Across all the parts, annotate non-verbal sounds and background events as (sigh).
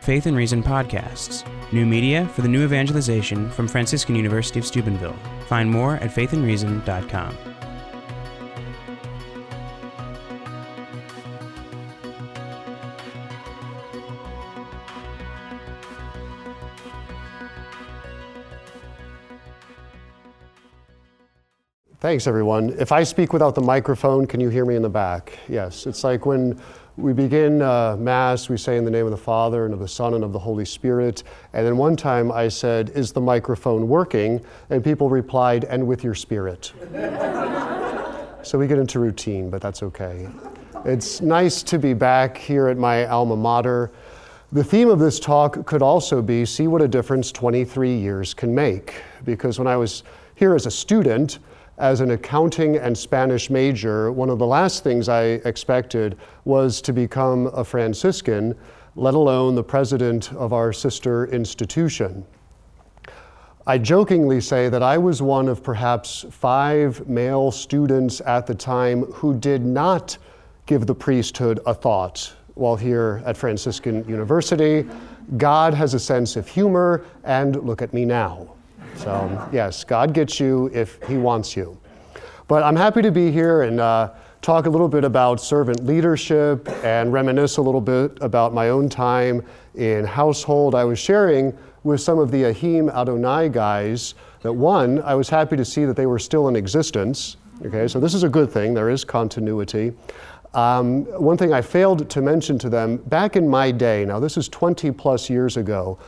Faith and Reason podcasts, new media for the new evangelization from Franciscan University of Steubenville. Find more at faithandreason.com. Thanks, everyone. If I speak without the microphone, can you hear me in the back? Yes. It's like when we begin uh, Mass, we say in the name of the Father and of the Son and of the Holy Spirit. And then one time I said, Is the microphone working? And people replied, And with your spirit. (laughs) so we get into routine, but that's okay. It's nice to be back here at my alma mater. The theme of this talk could also be See what a difference 23 years can make. Because when I was here as a student, as an accounting and Spanish major, one of the last things I expected was to become a Franciscan, let alone the president of our sister institution. I jokingly say that I was one of perhaps five male students at the time who did not give the priesthood a thought while here at Franciscan University. God has a sense of humor, and look at me now. So, yes, God gets you if He wants you. But I'm happy to be here and uh, talk a little bit about servant leadership and reminisce a little bit about my own time in household. I was sharing with some of the Ahim Adonai guys that one, I was happy to see that they were still in existence. Okay, so this is a good thing, there is continuity. Um, one thing I failed to mention to them back in my day, now this is 20 plus years ago,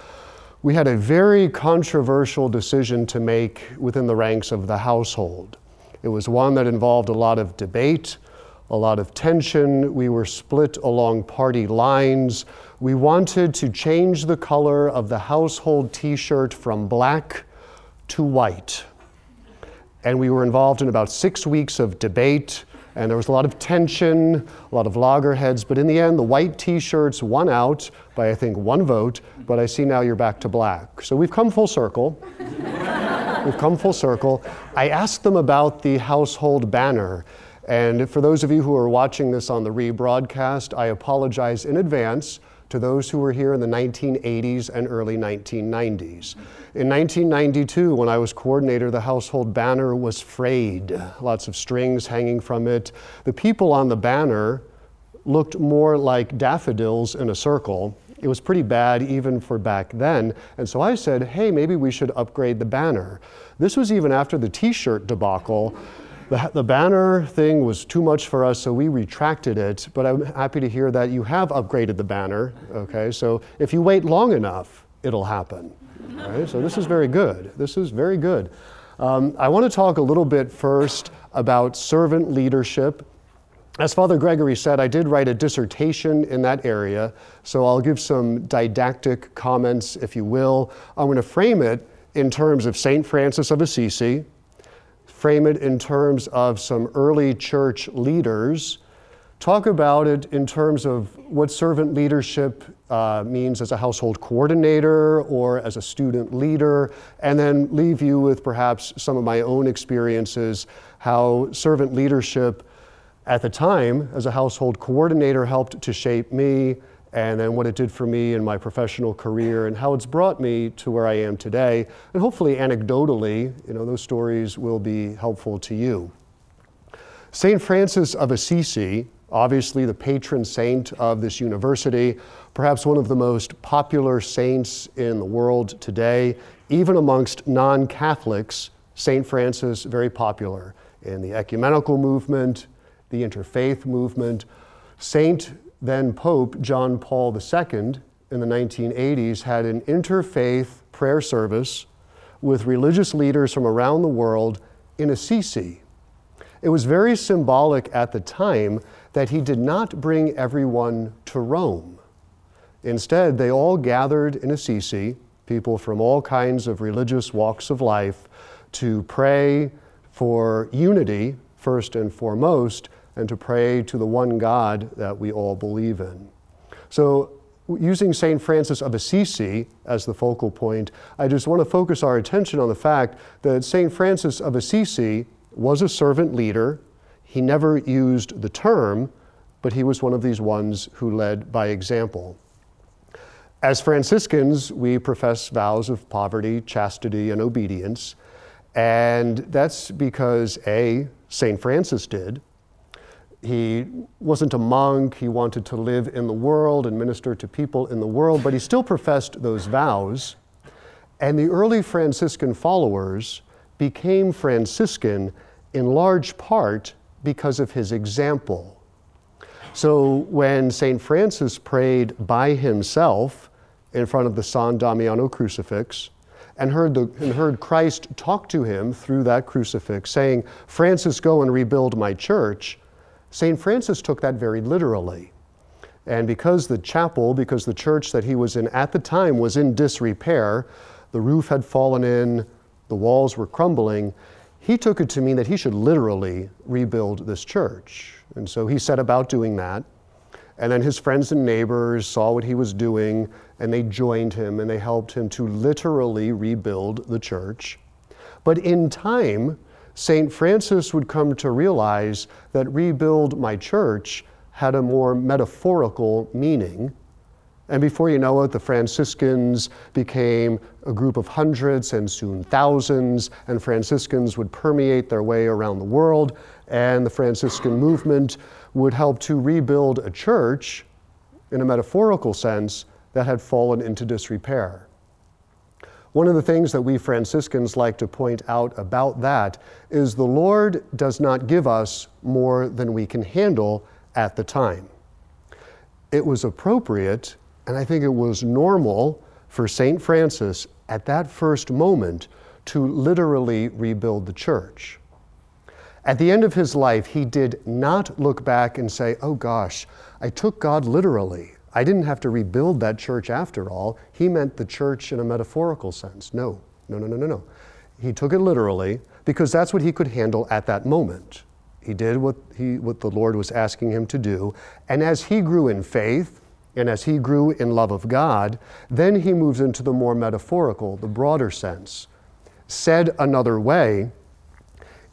we had a very controversial decision to make within the ranks of the household. It was one that involved a lot of debate, a lot of tension. We were split along party lines. We wanted to change the color of the household t shirt from black to white. And we were involved in about six weeks of debate and there was a lot of tension, a lot of loggerheads, but in the end, the white t shirts won out by, I think, one vote, but I see now you're back to black. So we've come full circle. (laughs) we've come full circle. I asked them about the household banner. And for those of you who are watching this on the rebroadcast, I apologize in advance to those who were here in the 1980s and early 1990s. In 1992, when I was coordinator, the household banner was frayed, lots of strings hanging from it. The people on the banner looked more like daffodils in a circle. It was pretty bad even for back then. And so I said, hey, maybe we should upgrade the banner. This was even after the t shirt debacle. The, the banner thing was too much for us, so we retracted it. But I'm happy to hear that you have upgraded the banner. Okay, so if you wait long enough, it'll happen. Right? So this is very good. This is very good. Um, I want to talk a little bit first about servant leadership. As Father Gregory said, I did write a dissertation in that area, so I'll give some didactic comments, if you will. I'm going to frame it in terms of St. Francis of Assisi, frame it in terms of some early church leaders, talk about it in terms of what servant leadership uh, means as a household coordinator or as a student leader, and then leave you with perhaps some of my own experiences, how servant leadership at the time as a household coordinator helped to shape me, and then what it did for me in my professional career and how it's brought me to where I am today. And hopefully, anecdotally, you know, those stories will be helpful to you. St. Francis of Assisi obviously the patron saint of this university, perhaps one of the most popular saints in the world today, even amongst non Catholics. St. Francis, very popular in the ecumenical movement, the interfaith movement. Saint, then Pope John Paul II in the 1980s had an interfaith prayer service with religious leaders from around the world in Assisi. It was very symbolic at the time that he did not bring everyone to Rome. Instead, they all gathered in Assisi, people from all kinds of religious walks of life, to pray for unity, first and foremost, and to pray to the one God that we all believe in. So, using St. Francis of Assisi as the focal point, I just want to focus our attention on the fact that St. Francis of Assisi was a servant leader he never used the term, but he was one of these ones who led by example. As Franciscans, we profess vows of poverty, chastity, and obedience. And that's because A, St. Francis did. He wasn't a monk, he wanted to live in the world and minister to people in the world, but he still professed those vows. And the early Franciscan followers became Franciscan in large part because of his example. So when St. Francis prayed by himself in front of the San Damiano crucifix, and heard, the, and heard Christ talk to him through that crucifix, saying, Francis, go and rebuild my church, St. Francis took that very literally. And because the chapel, because the church that he was in at the time was in disrepair, the roof had fallen in, the walls were crumbling, he took it to mean that he should literally rebuild this church. And so he set about doing that. And then his friends and neighbors saw what he was doing and they joined him and they helped him to literally rebuild the church. But in time, St. Francis would come to realize that rebuild my church had a more metaphorical meaning. And before you know it, the Franciscans became a group of hundreds and soon thousands, and Franciscans would permeate their way around the world, and the Franciscan movement would help to rebuild a church, in a metaphorical sense, that had fallen into disrepair. One of the things that we Franciscans like to point out about that is the Lord does not give us more than we can handle at the time. It was appropriate, and I think it was normal for St. Francis at that first moment to literally rebuild the church. At the end of his life, he did not look back and say, Oh gosh, I took God literally. I didn't have to rebuild that church after all. He meant the church in a metaphorical sense. No, no, no, no, no, no. He took it literally because that's what he could handle at that moment. He did what, he, what the Lord was asking him to do. And as he grew in faith, and as he grew in love of God, then he moves into the more metaphorical, the broader sense. Said another way,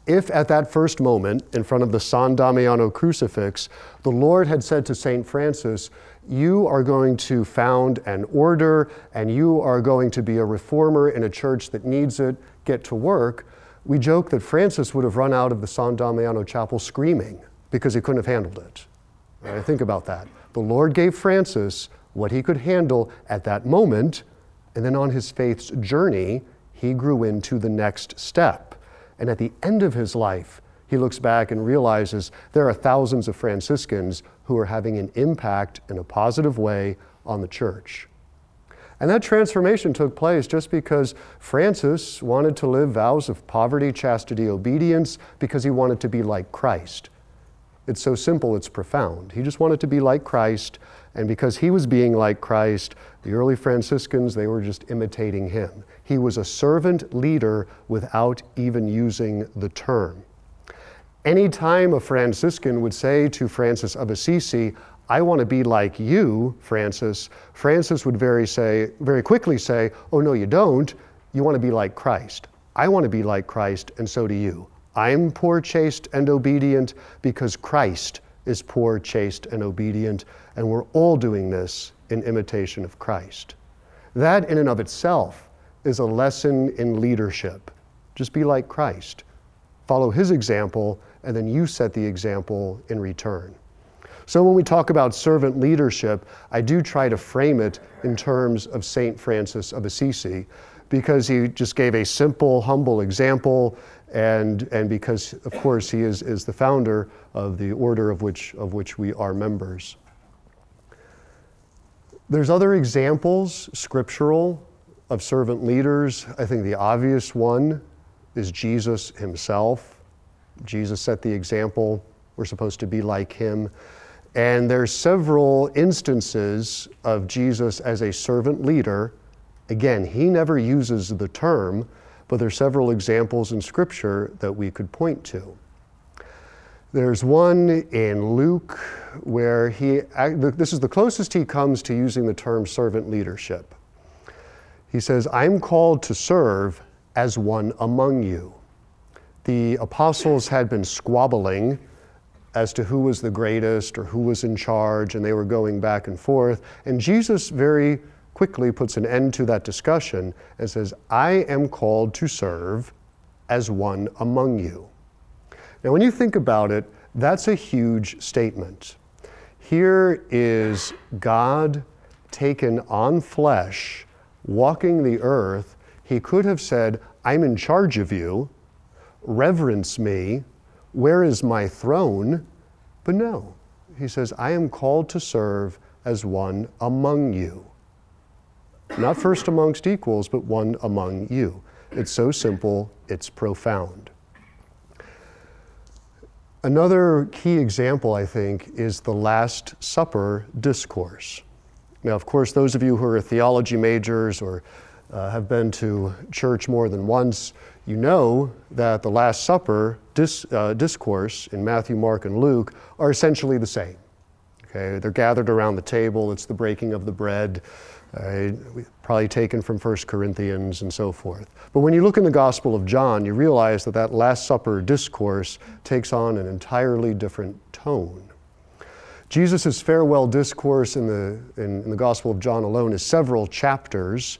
if at that first moment, in front of the San Damiano crucifix, the Lord had said to St. Francis, You are going to found an order and you are going to be a reformer in a church that needs it, get to work, we joke that Francis would have run out of the San Damiano chapel screaming because he couldn't have handled it. Right? Think about that. The Lord gave Francis what he could handle at that moment, and then on his faith's journey, he grew into the next step. And at the end of his life, he looks back and realizes there are thousands of Franciscans who are having an impact in a positive way on the church. And that transformation took place just because Francis wanted to live vows of poverty, chastity, obedience, because he wanted to be like Christ. It's so simple, it's profound. He just wanted to be like Christ, and because he was being like Christ, the early Franciscans, they were just imitating him. He was a servant leader without even using the term. Anytime a Franciscan would say to Francis of Assisi, I want to be like you, Francis, Francis would very, say, very quickly say, Oh, no, you don't. You want to be like Christ. I want to be like Christ, and so do you. I'm poor, chaste, and obedient because Christ is poor, chaste, and obedient, and we're all doing this in imitation of Christ. That, in and of itself, is a lesson in leadership. Just be like Christ. Follow his example, and then you set the example in return. So, when we talk about servant leadership, I do try to frame it in terms of St. Francis of Assisi because he just gave a simple, humble example, and, and because, of course, he is, is the founder of the order of which, of which we are members. There's other examples, scriptural, of servant leaders, I think the obvious one is Jesus himself. Jesus set the example. We're supposed to be like him. And there's several instances of Jesus as a servant leader. Again, he never uses the term, but there's several examples in scripture that we could point to. There's one in Luke where he, this is the closest he comes to using the term servant leadership. He says, I'm called to serve as one among you. The apostles had been squabbling as to who was the greatest or who was in charge, and they were going back and forth. And Jesus very quickly puts an end to that discussion and says, I am called to serve as one among you. Now, when you think about it, that's a huge statement. Here is God taken on flesh, walking the earth. He could have said, I'm in charge of you, reverence me, where is my throne? But no, he says, I am called to serve as one among you. Not first amongst equals, but one among you. It's so simple, it's profound. Another key example, I think, is the Last Supper discourse. Now, of course, those of you who are theology majors or uh, have been to church more than once, you know that the Last Supper dis, uh, discourse in Matthew, Mark, and Luke are essentially the same. Okay, they're gathered around the table, it's the breaking of the bread, uh, probably taken from 1 Corinthians and so forth. But when you look in the Gospel of John, you realize that that Last Supper discourse takes on an entirely different tone. Jesus' farewell discourse in the, in, in the Gospel of John alone is several chapters.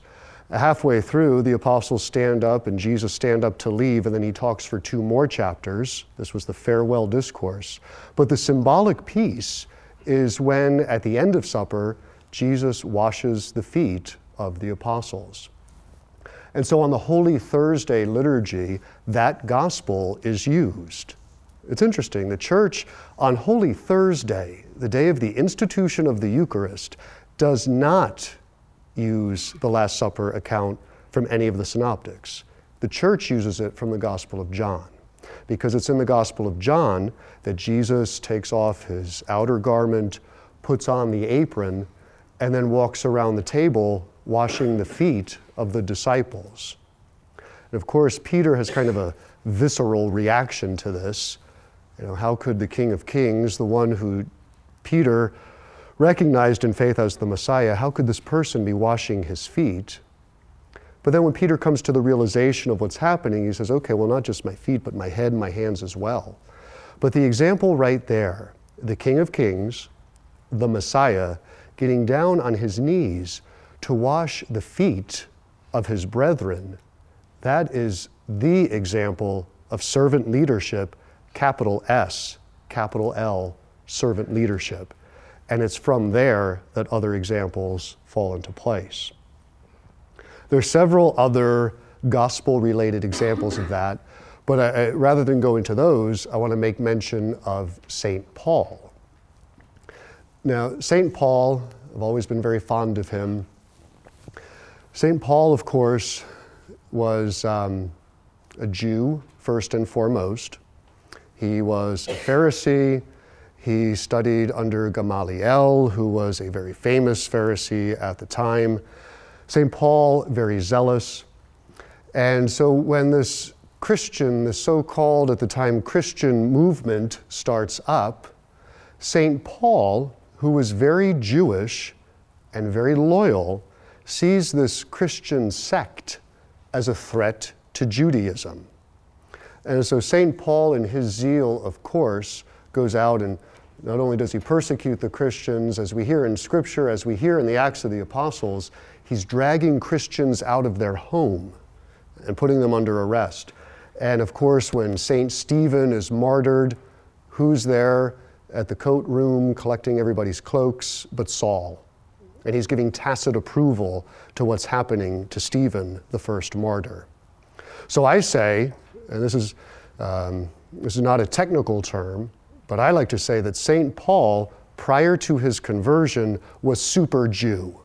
Halfway through, the apostles stand up and Jesus stand up to leave, and then he talks for two more chapters. This was the farewell discourse. But the symbolic piece is when, at the end of supper, Jesus washes the feet of the apostles. And so on the Holy Thursday liturgy, that gospel is used. It's interesting. The church on Holy Thursday, the day of the institution of the Eucharist, does not use the Last Supper account from any of the synoptics. The church uses it from the Gospel of John because it's in the Gospel of John that Jesus takes off his outer garment, puts on the apron, and then walks around the table washing the feet of the disciples. And of course, Peter has kind of a visceral reaction to this. You know, how could the King of Kings, the one who Peter recognized in faith as the Messiah, how could this person be washing his feet? But then when Peter comes to the realization of what's happening, he says, okay, well, not just my feet, but my head and my hands as well. But the example right there, the King of Kings, the Messiah, getting down on his knees to wash the feet of his brethren, that is the example of servant leadership, capital S, capital L, servant leadership. And it's from there that other examples fall into place. There are several other gospel related examples of that, but I, rather than go into those, I want to make mention of St. Paul. Now, St. Paul, I've always been very fond of him. St. Paul, of course, was um, a Jew first and foremost. He was a Pharisee. He studied under Gamaliel, who was a very famous Pharisee at the time. St. Paul, very zealous. And so when this Christian, the so called at the time Christian movement starts up, St. Paul who was very Jewish and very loyal, sees this Christian sect as a threat to Judaism. And so St. Paul, in his zeal, of course, goes out and not only does he persecute the Christians, as we hear in Scripture, as we hear in the Acts of the Apostles, he's dragging Christians out of their home and putting them under arrest. And of course, when St. Stephen is martyred, who's there? at the coat room collecting everybody's cloaks but Saul. And he's giving tacit approval to what's happening to Stephen, the first martyr. So I say, and this is, um, this is not a technical term, but I like to say that St. Paul, prior to his conversion, was super Jew.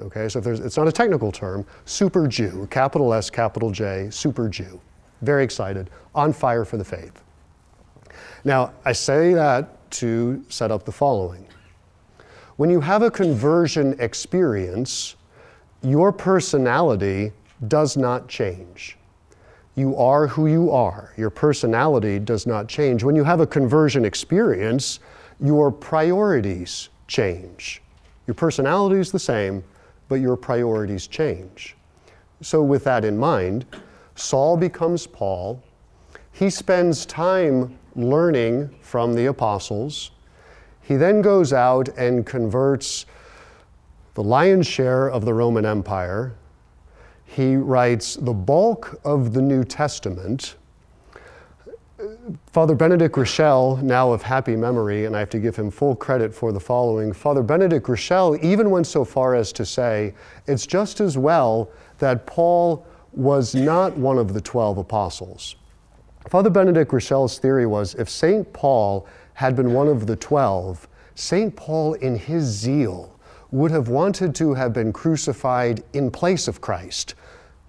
Okay, so it's not a technical term, super Jew, capital S, capital J, super Jew. Very excited, on fire for the faith. Now, I say that to set up the following. When you have a conversion experience, your personality does not change. You are who you are. Your personality does not change. When you have a conversion experience, your priorities change. Your personality is the same, but your priorities change. So, with that in mind, Saul becomes Paul. He spends time learning from the apostles. He then goes out and converts the lion's share of the Roman Empire. He writes the bulk of the New Testament. Father Benedict Groeschel, now of happy memory, and I have to give him full credit for the following. Father Benedict Groeschel even went so far as to say it's just as well that Paul was not one of the 12 apostles. Father Benedict Groeschel's theory was if St. Paul had been one of the 12, St. Paul, in his zeal, would have wanted to have been crucified in place of Christ,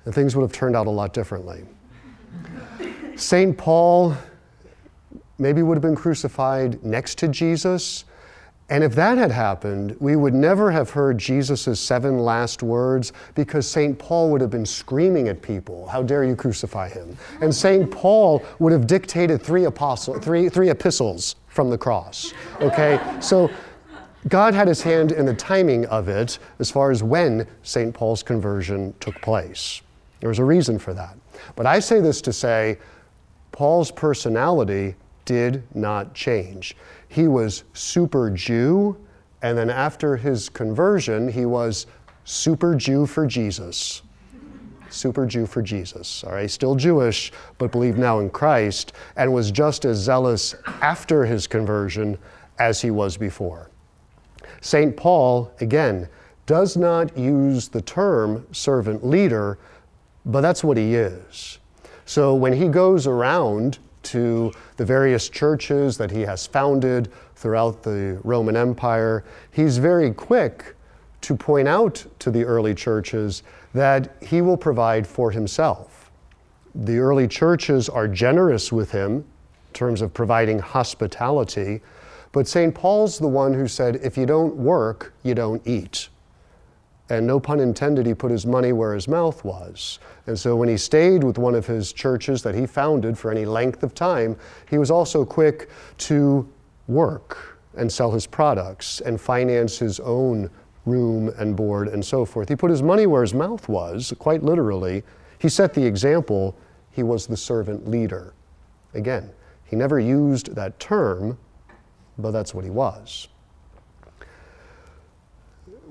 and things would have turned out a lot differently. St. Paul maybe would have been crucified next to Jesus. And if that had happened, we would never have heard Jesus' seven last words because St. Paul would have been screaming at people, How dare you crucify him? And St. Paul would have dictated three, apostle, three, three epistles from the cross. Okay? So God had his hand in the timing of it as far as when St. Paul's conversion took place. There was a reason for that. But I say this to say Paul's personality did not change. He was super Jew, and then after his conversion, he was super Jew for Jesus. Super Jew for Jesus. All right, still Jewish, but believed now in Christ, and was just as zealous after his conversion as he was before. St. Paul, again, does not use the term servant leader, but that's what he is. So when he goes around to the various churches that he has founded throughout the Roman Empire, he's very quick to point out to the early churches that he will provide for himself. The early churches are generous with him in terms of providing hospitality, but St. Paul's the one who said, if you don't work, you don't eat. And no pun intended, he put his money where his mouth was. And so when he stayed with one of his churches that he founded for any length of time, he was also quick to work and sell his products and finance his own room and board and so forth. He put his money where his mouth was, quite literally. He set the example. He was the servant leader. Again, he never used that term, but that's what he was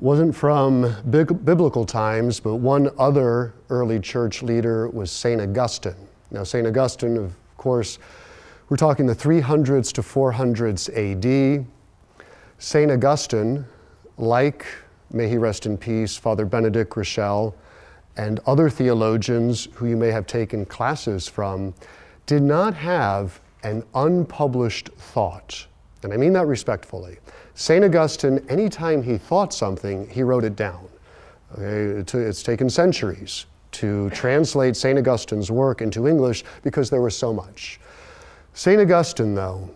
wasn't from biblical times, but one other early church leader was St. Augustine. Now, St. Augustine, of course, we're talking the 300s to 400s AD. St. Augustine, like, may he rest in peace, Father Benedict Groeschel, and other theologians who you may have taken classes from, did not have an unpublished thought. And I mean that respectfully. St. Augustine, anytime he thought something, he wrote it down. It's taken centuries to translate St. Augustine's work into English because there was so much. St. Augustine, though,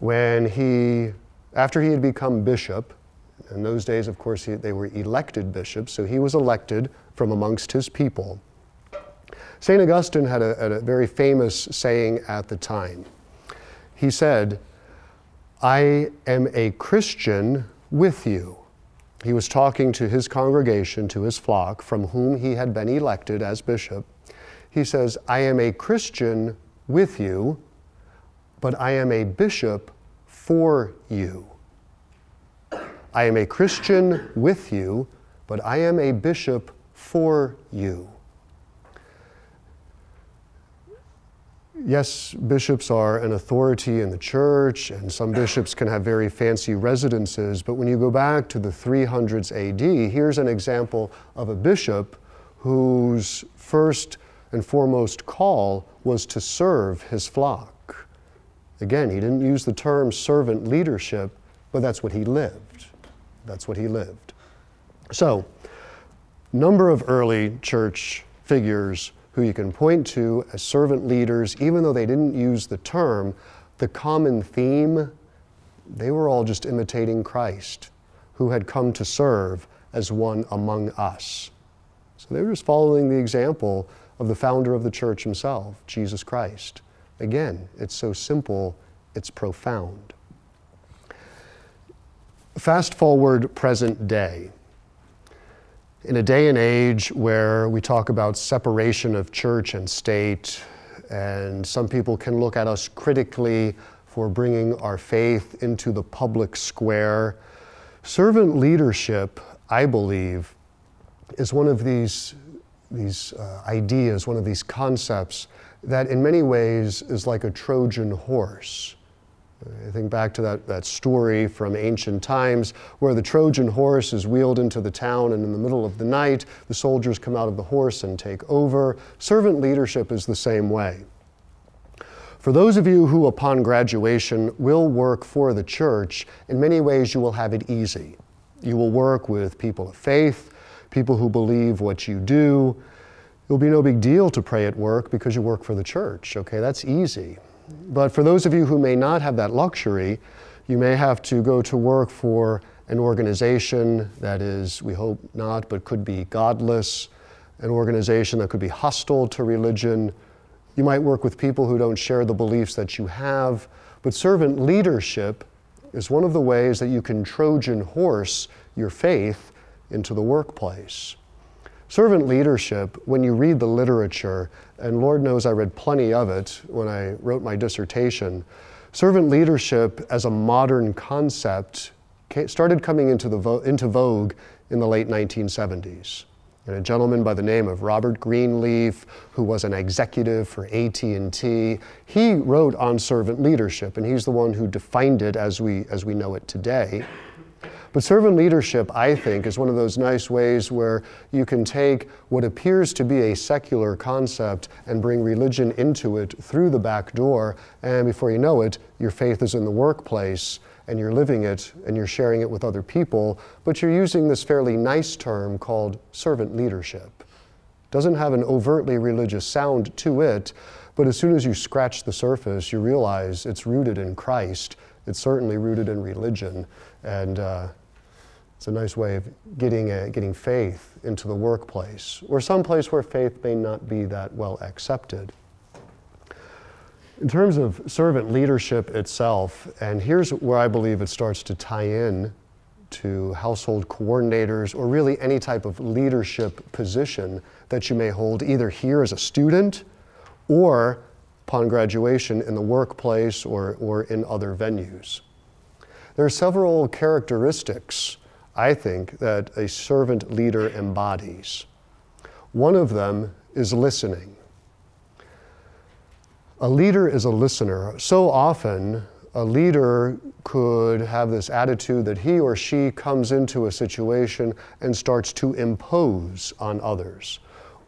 when he, after he had become bishop, in those days, of course, he, they were elected bishops, so he was elected from amongst his people. St. Augustine had a, had a very famous saying at the time. He said, I am a Christian with you. He was talking to his congregation, to his flock, from whom he had been elected as bishop. He says, I am a Christian with you, but I am a bishop for you. I am a Christian with you, but I am a bishop for you. Yes, bishops are an authority in the church, and some bishops can have very fancy residences, but when you go back to the 300s AD, here's an example of a bishop whose first and foremost call was to serve his flock. Again, he didn't use the term servant leadership, but that's what he lived. That's what he lived. So, number of early church figures who you can point to as servant leaders, even though they didn't use the term, the common theme, they were all just imitating Christ, who had come to serve as one among us. So they were just following the example of the founder of the church himself, Jesus Christ. Again, it's so simple, it's profound. Fast forward present day in a day and age where we talk about separation of church and state, and some people can look at us critically for bringing our faith into the public square, servant leadership, I believe, is one of these, these uh, ideas, one of these concepts that in many ways is like a Trojan horse. I think back to that, that story from ancient times where the Trojan horse is wheeled into the town, and in the middle of the night, the soldiers come out of the horse and take over. Servant leadership is the same way. For those of you who, upon graduation, will work for the church, in many ways you will have it easy. You will work with people of faith, people who believe what you do. It'll be no big deal to pray at work because you work for the church, okay? That's easy. But for those of you who may not have that luxury, you may have to go to work for an organization that is, we hope not, but could be godless, an organization that could be hostile to religion. You might work with people who don't share the beliefs that you have. But servant leadership is one of the ways that you can Trojan horse your faith into the workplace. Servant leadership, when you read the literature, and Lord knows I read plenty of it when I wrote my dissertation, servant leadership as a modern concept started coming into, the vo- into vogue in the late 1970s. And a gentleman by the name of Robert Greenleaf, who was an executive for AT&T, he wrote on servant leadership, and he's the one who defined it as we, as we know it today. But servant leadership, I think, is one of those nice ways where you can take what appears to be a secular concept and bring religion into it through the back door, and before you know it, your faith is in the workplace and you're living it and you're sharing it with other people, but you're using this fairly nice term called servant leadership. Doesn't have an overtly religious sound to it, but as soon as you scratch the surface, you realize it's rooted in Christ. It's certainly rooted in religion, and uh, it's a nice way of getting, a, getting faith into the workplace or some place where faith may not be that well accepted. In terms of servant leadership itself, and here's where I believe it starts to tie in to household coordinators or really any type of leadership position that you may hold either here as a student or upon graduation in the workplace or, or in other venues. There are several characteristics I think, that a servant leader embodies. One of them is listening. A leader is a listener. So often, a leader could have this attitude that he or she comes into a situation and starts to impose on others.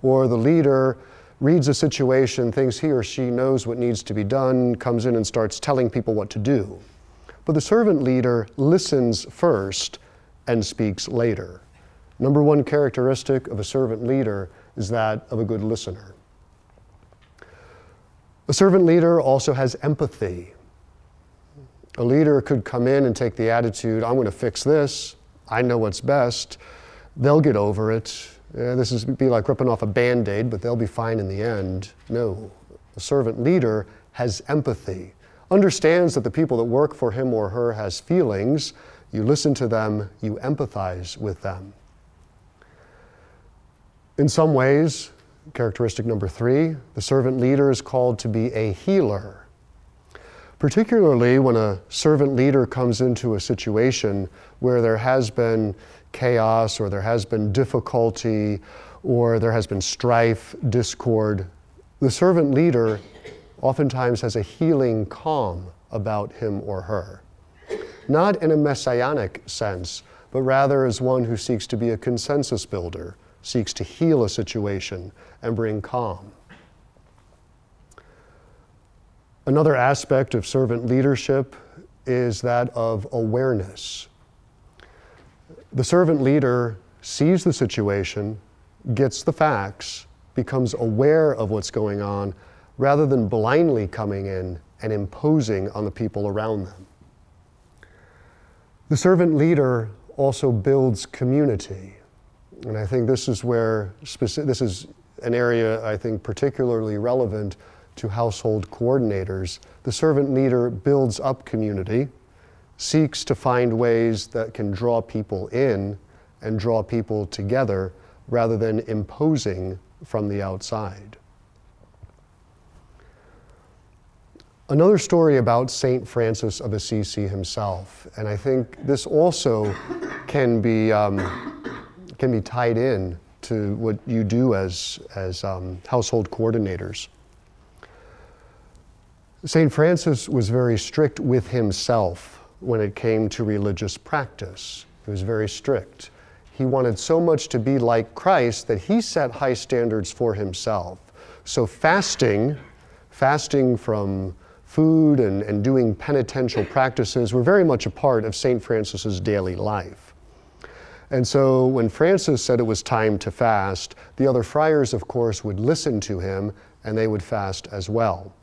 Or the leader reads a situation, thinks he or she knows what needs to be done, comes in and starts telling people what to do. But the servant leader listens first and speaks later. Number one characteristic of a servant leader is that of a good listener. A servant leader also has empathy. A leader could come in and take the attitude, I'm going to fix this, I know what's best, they'll get over it. Yeah, this is be like ripping off a band aid, but they'll be fine in the end. No. A servant leader has empathy, understands that the people that work for him or her has feelings, you listen to them, you empathize with them. In some ways, characteristic number three, the servant leader is called to be a healer. Particularly when a servant leader comes into a situation where there has been chaos or there has been difficulty or there has been strife, discord, the servant leader oftentimes has a healing calm about him or her not in a messianic sense, but rather as one who seeks to be a consensus builder, seeks to heal a situation and bring calm. Another aspect of servant leadership is that of awareness. The servant leader sees the situation, gets the facts, becomes aware of what's going on, rather than blindly coming in and imposing on the people around them. The servant leader also builds community. And I think this is where, speci- this is an area I think particularly relevant to household coordinators. The servant leader builds up community, seeks to find ways that can draw people in and draw people together rather than imposing from the outside. Another story about St. Francis of Assisi himself, and I think this also can be um, can be tied in to what you do as, as um, household coordinators. St. Francis was very strict with himself when it came to religious practice. He was very strict. He wanted so much to be like Christ that he set high standards for himself. So, fasting, fasting from food and, and doing penitential practices were very much a part of St. Francis's daily life. And so when Francis said it was time to fast, the other friars, of course, would listen to him and they would fast as well.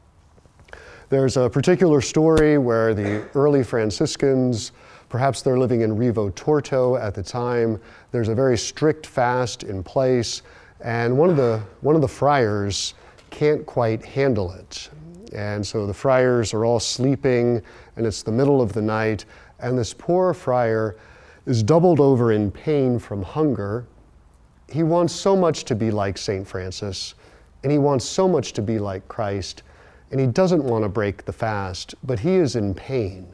There's a particular story where the early Franciscans, perhaps they're living in Rivo Torto at the time, there's a very strict fast in place, and one of the, one of the friars can't quite handle it. And so the friars are all sleeping, and it's the middle of the night, and this poor friar is doubled over in pain from hunger. He wants so much to be like St. Francis, and he wants so much to be like Christ, and he doesn't want to break the fast, but he is in pain.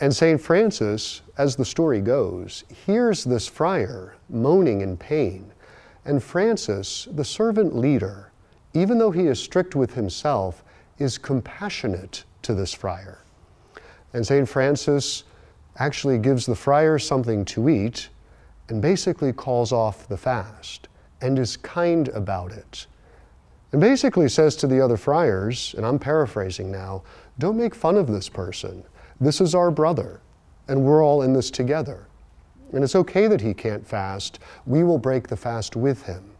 And St. Francis, as the story goes, hears this friar moaning in pain. And Francis, the servant leader, even though he is strict with himself, is compassionate to this friar. And St. Francis actually gives the friar something to eat and basically calls off the fast and is kind about it. And basically says to the other friars, and I'm paraphrasing now, don't make fun of this person. This is our brother, and we're all in this together. And it's okay that he can't fast. We will break the fast with him.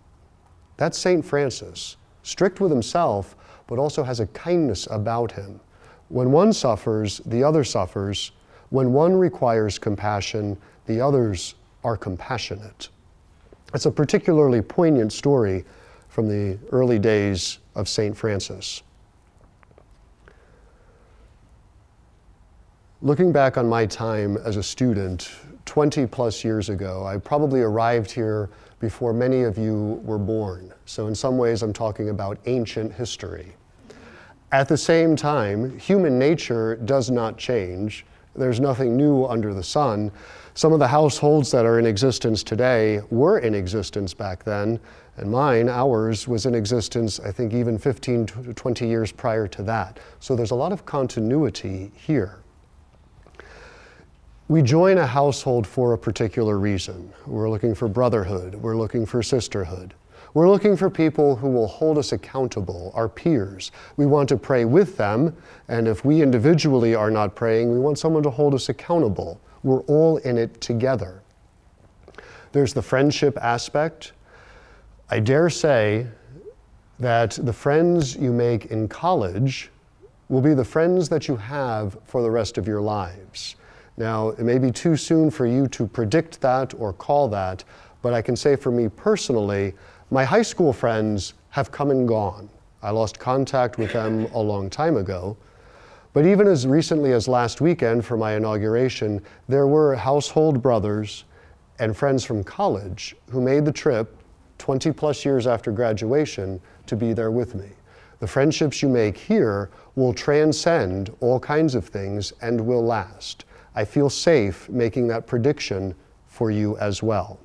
That's St. Francis, strict with himself, but also has a kindness about him. When one suffers, the other suffers. When one requires compassion, the others are compassionate. It's a particularly poignant story from the early days of St. Francis. Looking back on my time as a student 20 plus years ago, I probably arrived here before many of you were born. So, in some ways, I'm talking about ancient history. At the same time, human nature does not change. There's nothing new under the sun. Some of the households that are in existence today were in existence back then, and mine, ours, was in existence, I think, even 15 to 20 years prior to that. So there's a lot of continuity here. We join a household for a particular reason. We're looking for brotherhood, we're looking for sisterhood. We're looking for people who will hold us accountable, our peers. We want to pray with them, and if we individually are not praying, we want someone to hold us accountable. We're all in it together. There's the friendship aspect. I dare say that the friends you make in college will be the friends that you have for the rest of your lives. Now, it may be too soon for you to predict that or call that, but I can say for me personally, my high school friends have come and gone. I lost contact with them a long time ago. But even as recently as last weekend for my inauguration, there were household brothers and friends from college who made the trip 20 plus years after graduation to be there with me. The friendships you make here will transcend all kinds of things and will last. I feel safe making that prediction for you as well.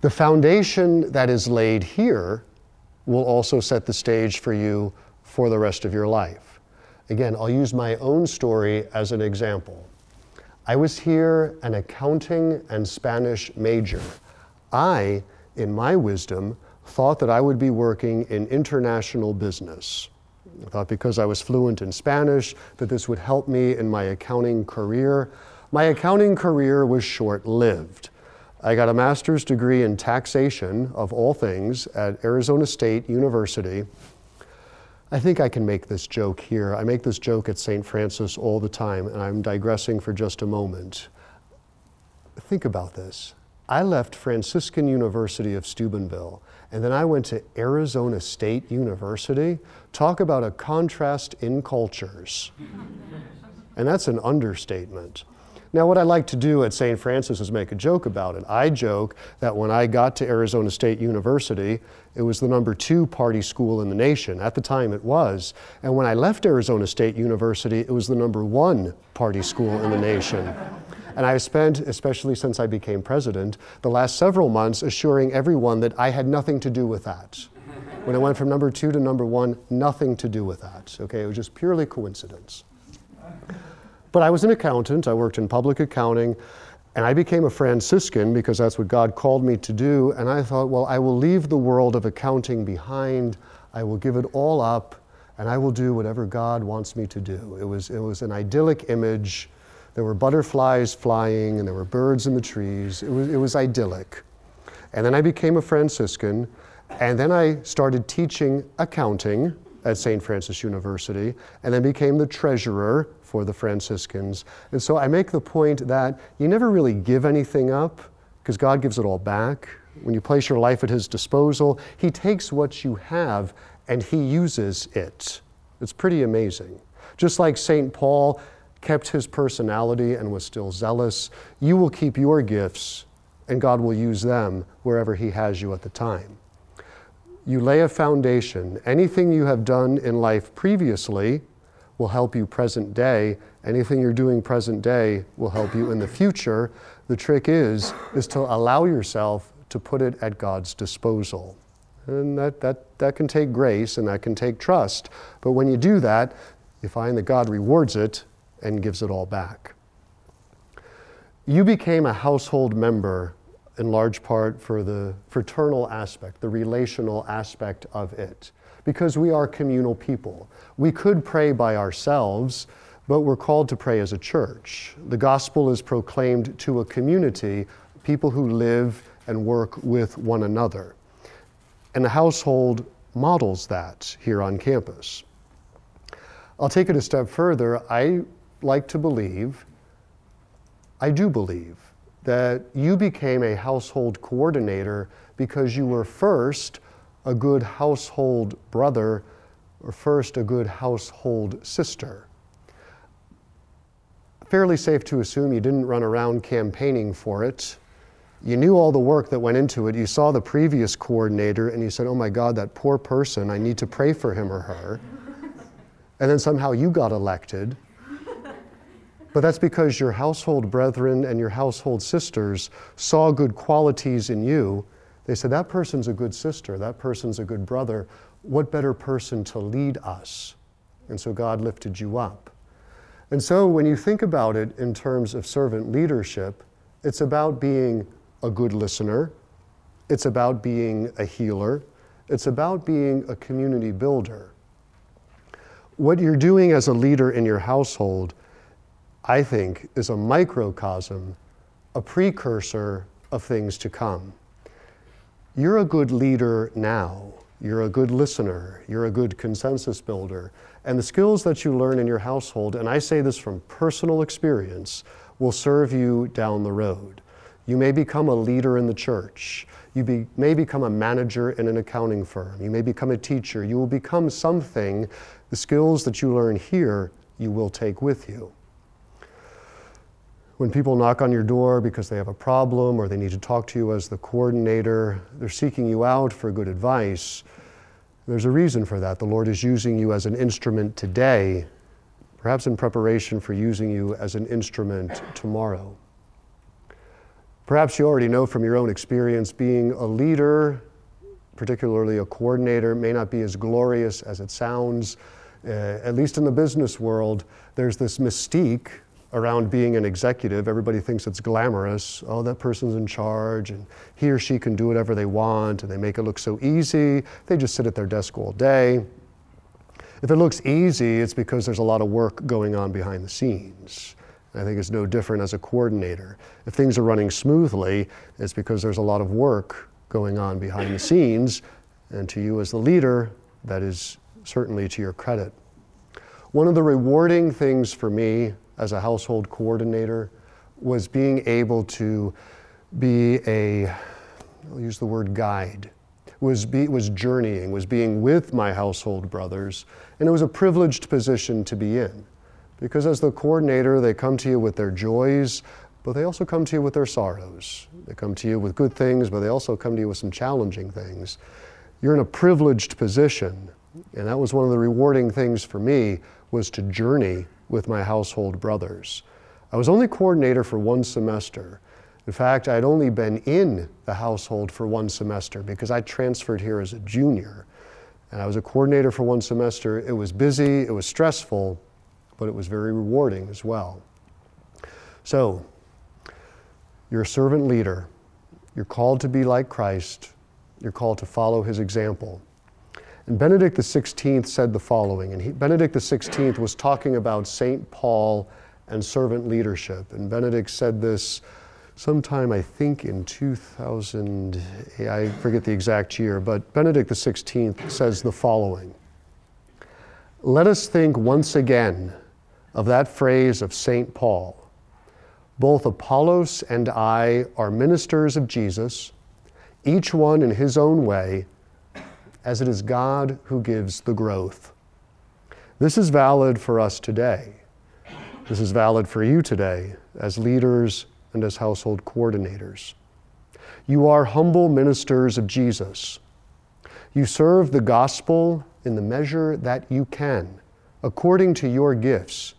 The foundation that is laid here will also set the stage for you for the rest of your life. Again, I'll use my own story as an example. I was here an accounting and Spanish major. I, in my wisdom, thought that I would be working in international business. I thought because I was fluent in Spanish that this would help me in my accounting career. My accounting career was short lived. I got a master's degree in taxation, of all things, at Arizona State University. I think I can make this joke here. I make this joke at St. Francis all the time, and I'm digressing for just a moment. Think about this. I left Franciscan University of Steubenville, and then I went to Arizona State University. Talk about a contrast in cultures. and that's an understatement. Now, what I like to do at St. Francis is make a joke about it. I joke that when I got to Arizona State University, it was the number two party school in the nation. At the time, it was. And when I left Arizona State University, it was the number one party school in the nation. And I've spent, especially since I became president, the last several months assuring everyone that I had nothing to do with that. When I went from number two to number one, nothing to do with that. Okay, it was just purely coincidence. But I was an accountant, I worked in public accounting, and I became a Franciscan because that's what God called me to do. And I thought, well, I will leave the world of accounting behind, I will give it all up, and I will do whatever God wants me to do. It was, it was an idyllic image. There were butterflies flying, and there were birds in the trees. It was, it was idyllic. And then I became a Franciscan, and then I started teaching accounting at St. Francis University, and then became the treasurer for the Franciscans. And so I make the point that you never really give anything up because God gives it all back. When you place your life at His disposal, He takes what you have and He uses it. It's pretty amazing. Just like St. Paul kept his personality and was still zealous, you will keep your gifts and God will use them wherever He has you at the time. You lay a foundation. Anything you have done in life previously will help you present day. Anything you're doing present day will help you in the future. The trick is is to allow yourself to put it at God's disposal. And that, that, that can take grace and that can take trust. But when you do that, you find that God rewards it and gives it all back. You became a household member in large part for the fraternal aspect, the relational aspect of it because we are communal people. We could pray by ourselves, but we're called to pray as a church. The gospel is proclaimed to a community, people who live and work with one another. And the household models that here on campus. I'll take it a step further. I like to believe, I do believe, that you became a household coordinator because you were first a good household brother or first a good household sister. Fairly safe to assume you didn't run around campaigning for it. You knew all the work that went into it. You saw the previous coordinator and you said, Oh my God, that poor person, I need to pray for him or her. and then somehow you got elected. But that's because your household brethren and your household sisters saw good qualities in you they said, That person's a good sister, that person's a good brother. What better person to lead us? And so God lifted you up. And so when you think about it in terms of servant leadership, it's about being a good listener, it's about being a healer, it's about being a community builder. What you're doing as a leader in your household, I think, is a microcosm, a precursor of things to come. You're a good leader now. You're a good listener. You're a good consensus builder. And the skills that you learn in your household, and I say this from personal experience, will serve you down the road. You may become a leader in the church. You be, may become a manager in an accounting firm. You may become a teacher. You will become something. The skills that you learn here, you will take with you when people knock on your door because they have a problem or they need to talk to you as the coordinator, they're seeking you out for good advice. There's a reason for that. The Lord is using you as an instrument today, perhaps in preparation for using you as an instrument tomorrow. Perhaps you already know from your own experience being a leader, particularly a coordinator, may not be as glorious as it sounds. Uh, at least in the business world, there's this mystique around being an executive. Everybody thinks it's glamorous. Oh, that person's in charge, and he or she can do whatever they want, and they make it look so easy. They just sit at their desk all day. If it looks easy, it's because there's a lot of work going on behind the scenes. I think it's no different as a coordinator. If things are running smoothly, it's because there's a lot of work going on behind the scenes, and to you as the leader, that is certainly to your credit. One of the rewarding things for me as a household coordinator was being able to be a, I'll use the word guide, was, be, was journeying, was being with my household brothers, and it was a privileged position to be in. Because as the coordinator, they come to you with their joys, but they also come to you with their sorrows. They come to you with good things, but they also come to you with some challenging things. You're in a privileged position, and that was one of the rewarding things for me was to journey with my household brothers. I was only coordinator for one semester. In fact, I had only been in the household for one semester because I transferred here as a junior. And I was a coordinator for one semester. It was busy, it was stressful, but it was very rewarding as well. So, you're a servant leader. You're called to be like Christ. You're called to follow his example. And Benedict XVI said the following, and he, Benedict XVI was talking about St. Paul and servant leadership. And Benedict said this sometime, I think, in 2000, I forget the exact year, but Benedict XVI says the following Let us think once again of that phrase of St. Paul. Both Apollos and I are ministers of Jesus, each one in his own way, as it is God who gives the growth. This is valid for us today. This is valid for you today as leaders and as household coordinators. You are humble ministers of Jesus. You serve the gospel in the measure that you can, according to your gifts.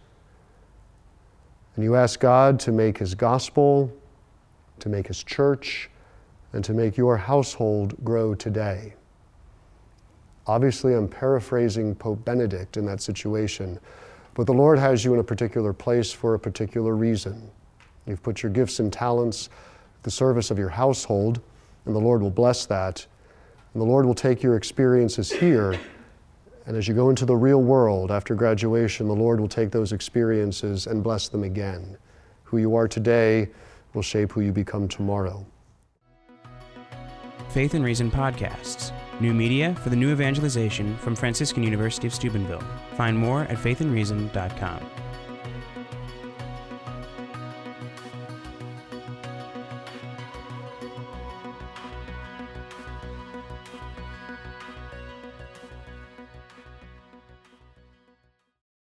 And you ask God to make His gospel, to make His church, and to make your household grow today. Obviously, I'm paraphrasing Pope Benedict in that situation, but the Lord has you in a particular place for a particular reason. You've put your gifts and talents at the service of your household, and the Lord will bless that. And the Lord will take your experiences here, and as you go into the real world after graduation, the Lord will take those experiences and bless them again. Who you are today will shape who you become tomorrow. Faith and Reason podcasts. New media for the new evangelization from Franciscan University of Steubenville. Find more at faithandreason.com.